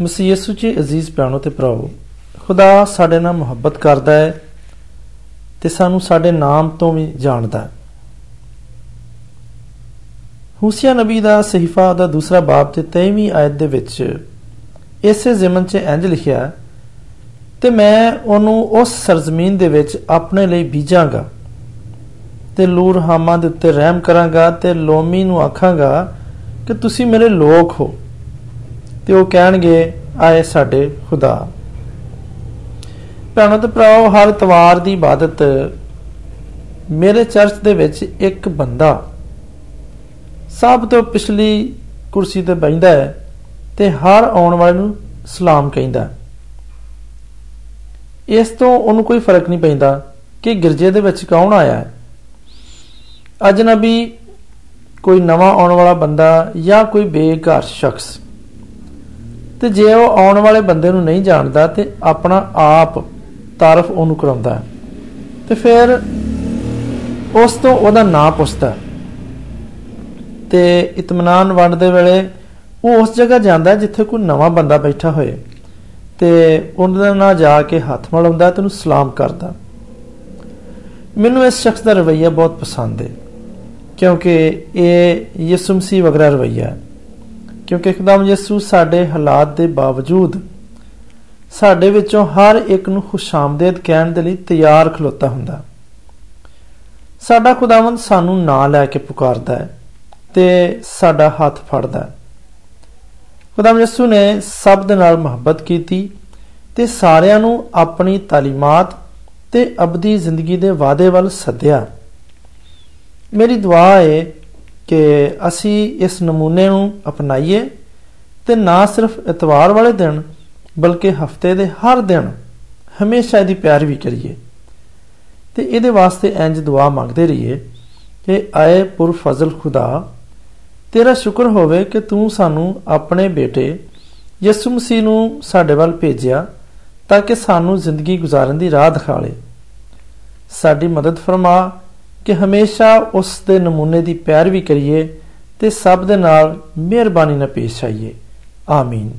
ਮਸੀਹ ਯਿਸੂ ਜੀ ਅਜ਼ੀਜ਼ ਪਿਆਰੋ ਤੇ ਭਰਾਵੋ, ਖੁਦਾ ਸਾਡੇ ਨਾਲ ਮੁਹੱਬਤ ਕਰਦਾ ਹੈ ਤੇ ਸਾਨੂੰ ਸਾਡੇ ਨਾਮ ਤੋਂ ਵੀ ਜਾਣਦਾ ਹੈ। ਹੂਸੀਆ ਨਬੀ ਦਾ ਸਹੀਫਾ ਦਾ ਦੂਸਰਾ ਬਾਬ ਤੇ 23ਵੀਂ ਆਇਤ ਦੇ ਵਿੱਚ ਇਸੇ ਜ਼ਿਮਨ 'ਚ ਇੰਜ ਲਿਖਿਆ ਤੇ ਮੈਂ ਉਹਨੂੰ ਉਸ ਸਰਜ਼ਮੀਨ ਦੇ ਵਿੱਚ ਆਪਣੇ ਲਈ ਬੀਜਾਂਗਾ ਤੇ ਲੂਰ ਹਾਮਾਂ ਦੇ ਉੱਤੇ ਰਹਿਮ ਕਰਾਂਗਾ ਤੇ ਲੋਮੀ ਨੂੰ ਆਖਾਂਗਾ ਕਿ ਤੁਸੀਂ ਮੇਰੇ ਲੋਕ ਹੋ। ਤੇ ਉਹ ਕਹਿਣਗੇ, ਆਏ ਸਾਡੇ ਖੁਦਾ। ਭੈਣੋ ਤੇ ਭਰਾਓ, ਹਰ ਤਵਾਰ ਦੀ ਇਬਾਦਤ ਮੇਰੇ ਚਰਚ ਦੇ ਵਿੱਚ ਇੱਕ ਬੰਦਾ ਸਭ ਤੋਂ ਪਿਛਲੀ ਕੁਰਸੀ ਤੇ ਬੈਠਦਾ ਹੈ ਤੇ ਹਰ ਆਉਣ ਵਾਲੇ ਨੂੰ ਸਲਾਮ ਕਹਿੰਦਾ ਇਸ ਤੋਂ ਉਹਨੂੰ ਕੋਈ ਫ਼ਰਕ ਨਹੀਂ ਪੈਂਦਾ ਕਿ ਗਿਰਜੇ ਦੇ ਵਿੱਚ ਕੌਣ ਆਇਆ ਹੈ। ਅਜਨਬੀ ਕੋਈ ਨਵਾਂ ਆਉਣ ਵਾਲਾ ਬੰਦਾ ਜਾਂ ਕੋਈ ਬੇਘਰ ਸ਼ਖਸ। ਤੇ ਜੇ ਉਹ ਆਉਣ ਵਾਲੇ ਬੰਦੇ ਨੂੰ ਨਹੀਂ ਜਾਣਦਾ ਤੇ ਆਪਣਾ ਆਪ ਤਾਰਫ ਉਹਨੂੰ ਕਰਾਉਂਦਾ ਹੈ। ਤੇ ਫਿਰ ਉਸ ਤੋਂ ਉਹਦਾ ਨਾਂ ਪੁੱਛਦਾ ਤੇ ਇਤਮਾਨਾਨ ਵੰਡਦੇ ਵੇਲੇ ਉਹ ਉਸ ਜਗ੍ਹਾ ਜਾਂਦਾ ਜਿੱਥੇ ਕੋਈ ਨਵਾਂ ਬੰਦਾ ਬੈਠਾ ਹੋਏ। ਤੇ ਉਹਨਾਂ ਨਾਲ ਜਾ ਕੇ ਹੱਥ ਮਿਲਾਉਂਦਾ ਤੇ ਉਹਨੂੰ ਸਲਾਮ ਕਰਦਾ ਮੈਨੂੰ ਇਸ ਸ਼ਖਸ ਦਾ ਰਵਈਆ ਬਹੁਤ ਪਸੰਦ ਹੈ। ਕਿਉਂਕਿ ਇਹ ਯਿਸੂ ਮਸੀਹ ਵਗਰਾ ਰਵਈਆ ਹੈ। ਕਿਉਂਕਿ ਇੱਕਦਮ ਯਿਸੂ ਸਾਡੇ ਹਾਲਾਤ ਦੇ ਬਾਵਜੂਦ ਸਾਡੇ ਵਿੱਚੋਂ ਹਰ ਇੱਕ ਨੂੰ ਖੁਸ਼ਾਮਦੇਦ ਕਹਿਣ ਦੇ ਲਈ ਤਿਆਰ ਖਲੋਤਾ ਹੁੰਦਾ। ਸਾਡਾ ਖੁਦਾਵੰਦ ਸਾਨੂੰ ਨਾਂ ਲੈ ਕੇ ਪੁਕਾਰਦਾ ਹੈ ਤੇ ਸਾਡਾ ਹੱਥ ਫੜਦਾ ਹੈ। ਖੁਦਾਵੰਦ ਯਿਸੂ ਨੇ ਸਭ ਦੇ ਨਾਲ ਮੁਹੱਬਤ ਕੀਤੀ ਤੇ ਸਾਰਿਆਂ ਨੂੰ ਆਪਣੀ ਤਾਲੀਮਾਤ ਤੇ ਅਬਦੀ ਜ਼ਿੰਦਗੀ ਦੇ ਵਾਅਦੇ ਵੱਲ ਸੱਦਿਆ। ਮੇਰੀ ਦੁਆ ਹੈ ਕਿ ਅਸੀਂ ਇਸ ਨਮੂਨੇ ਨੂੰ ਅਪਣਾਈਏ ਤੇ ਨਾ ਸਿਰਫ ਇਤਵਾਰ ਵਾਲੇ ਦਿਨ, ਬਲਕਿ ਹਫ਼ਤੇ ਦੇ ਹਰ ਦਿਨ ਹਮੇਸ਼ਾ ਇਹਦੀ ਪੈਰਵੀ ਕਰੀਏ। ਤੇ ਇਹਦੇ ਵਾਸਤੇ ਇੰਜ ਦੁਆ ਮੰਗਦੇ ਰਹੀਏ ਕਿ ਆਏ ਪੁਰ ਫਜ਼ਲ ਖੁਦਾ, ਤੇਰਾ ਸ਼ੁਕਰ ਹੋਵੇ ਕਿ ਤੂੰ ਸਾਨੂੰ ਆਪਣੇ ਬੇਟੇ ਯਿਸੂ ਮਸੀਹ ਨੂੰ ਸਾਡੇ ਵੱਲ ਭੇਜਿਆ ਤਾਂ ਕਿ ਸਾਨੂੰ ਜ਼ਿੰਦਗੀ ਗੁਜ਼ਾਰਨ ਦੀ ਰਾਹ ਦਿਖਾ ਲੇ। ਸਾਡੀ ਮਦਦ ਫਰਮਾ ਕਿ ਹਮੇਸ਼ਾ ਉਸ ਦੇ ਨਮੂਨੇ ਦੀ ਪੈਰਵੀ ਕਰੀਏ ਤੇ ਸਭ ਦੇ ਨਾਲ ਮਿਹਰਬਾਨੀ ਨਾਲ ਪੇਸ਼ ਆਈਏ। ਆਮੀਨ।